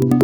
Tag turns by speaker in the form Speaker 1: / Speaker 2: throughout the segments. Speaker 1: Thank you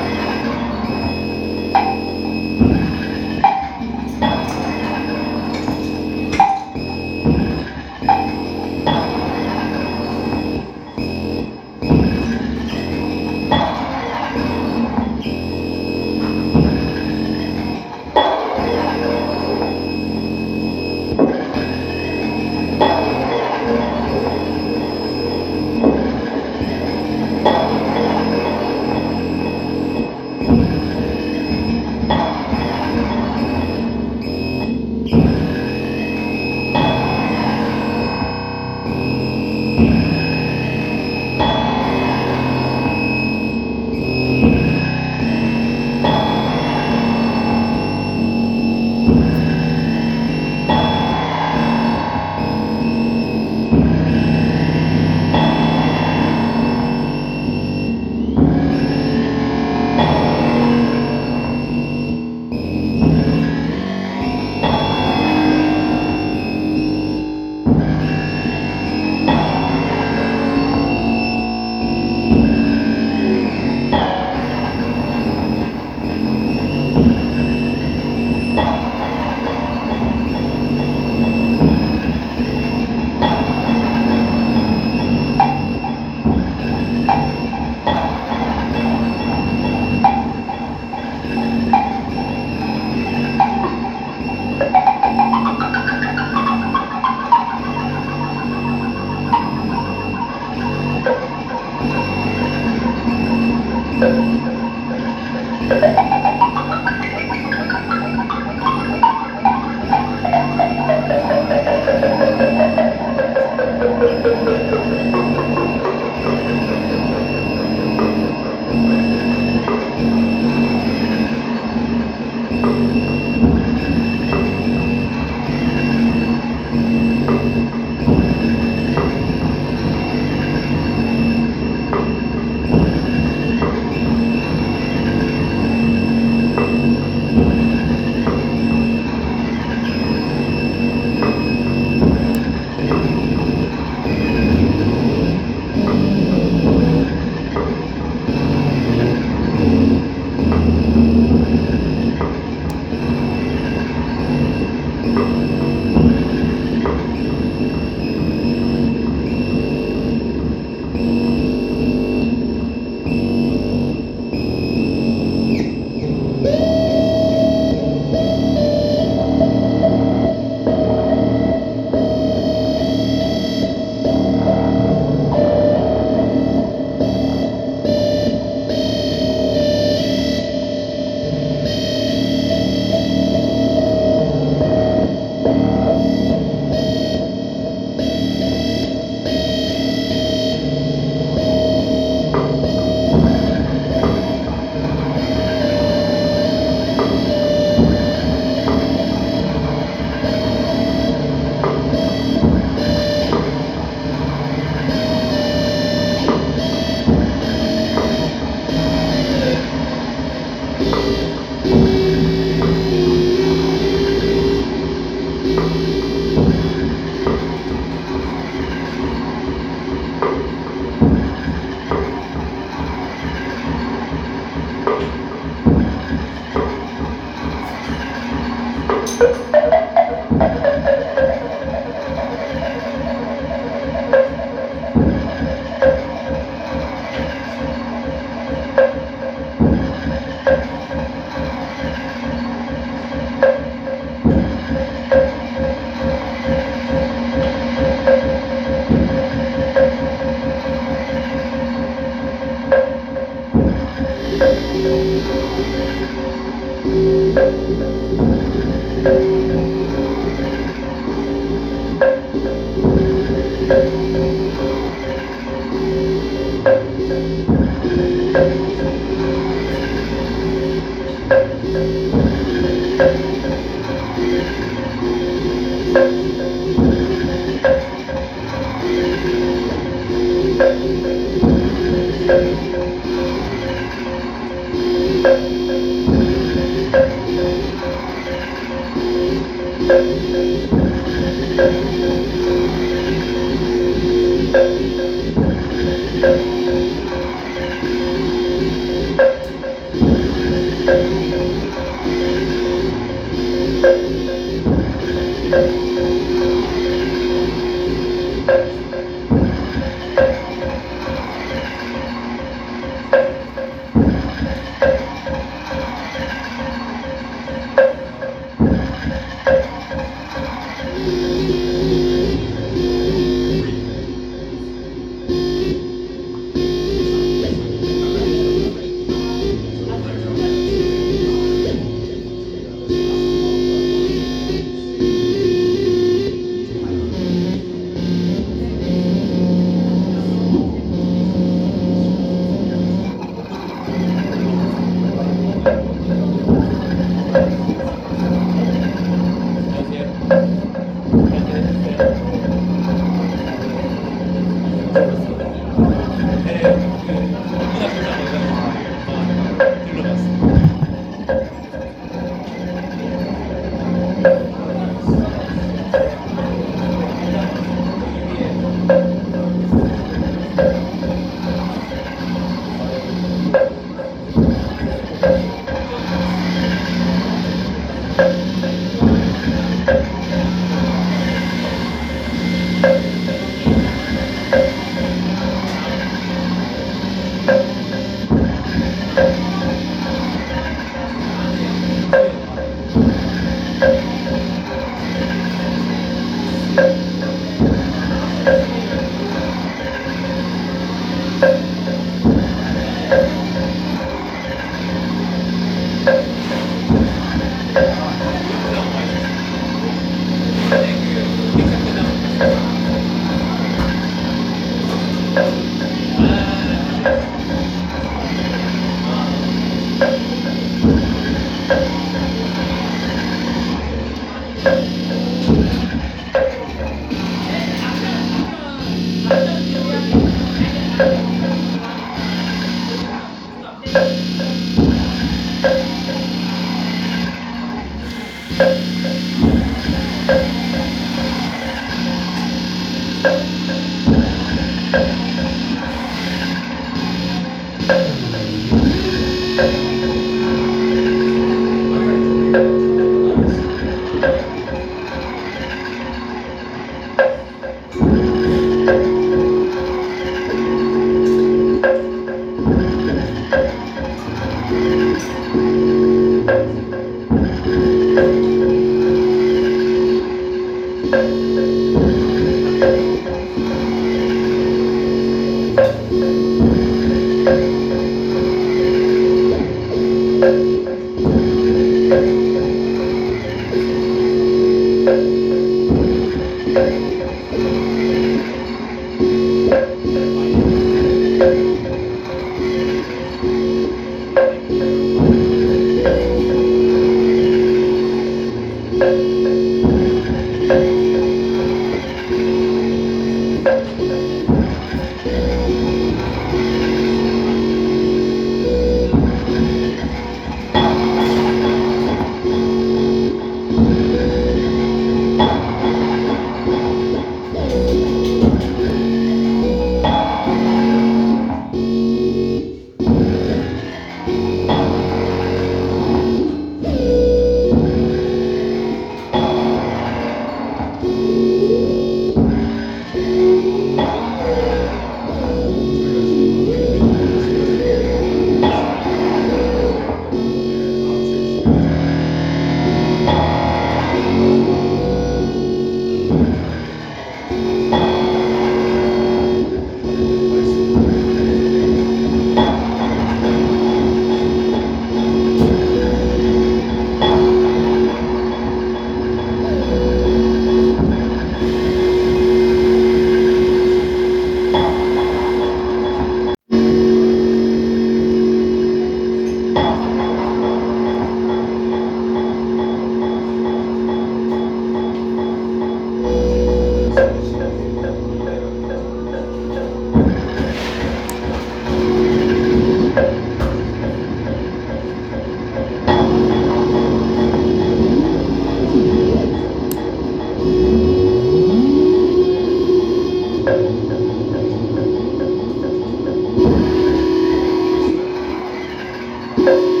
Speaker 1: Thank you.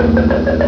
Speaker 1: Thank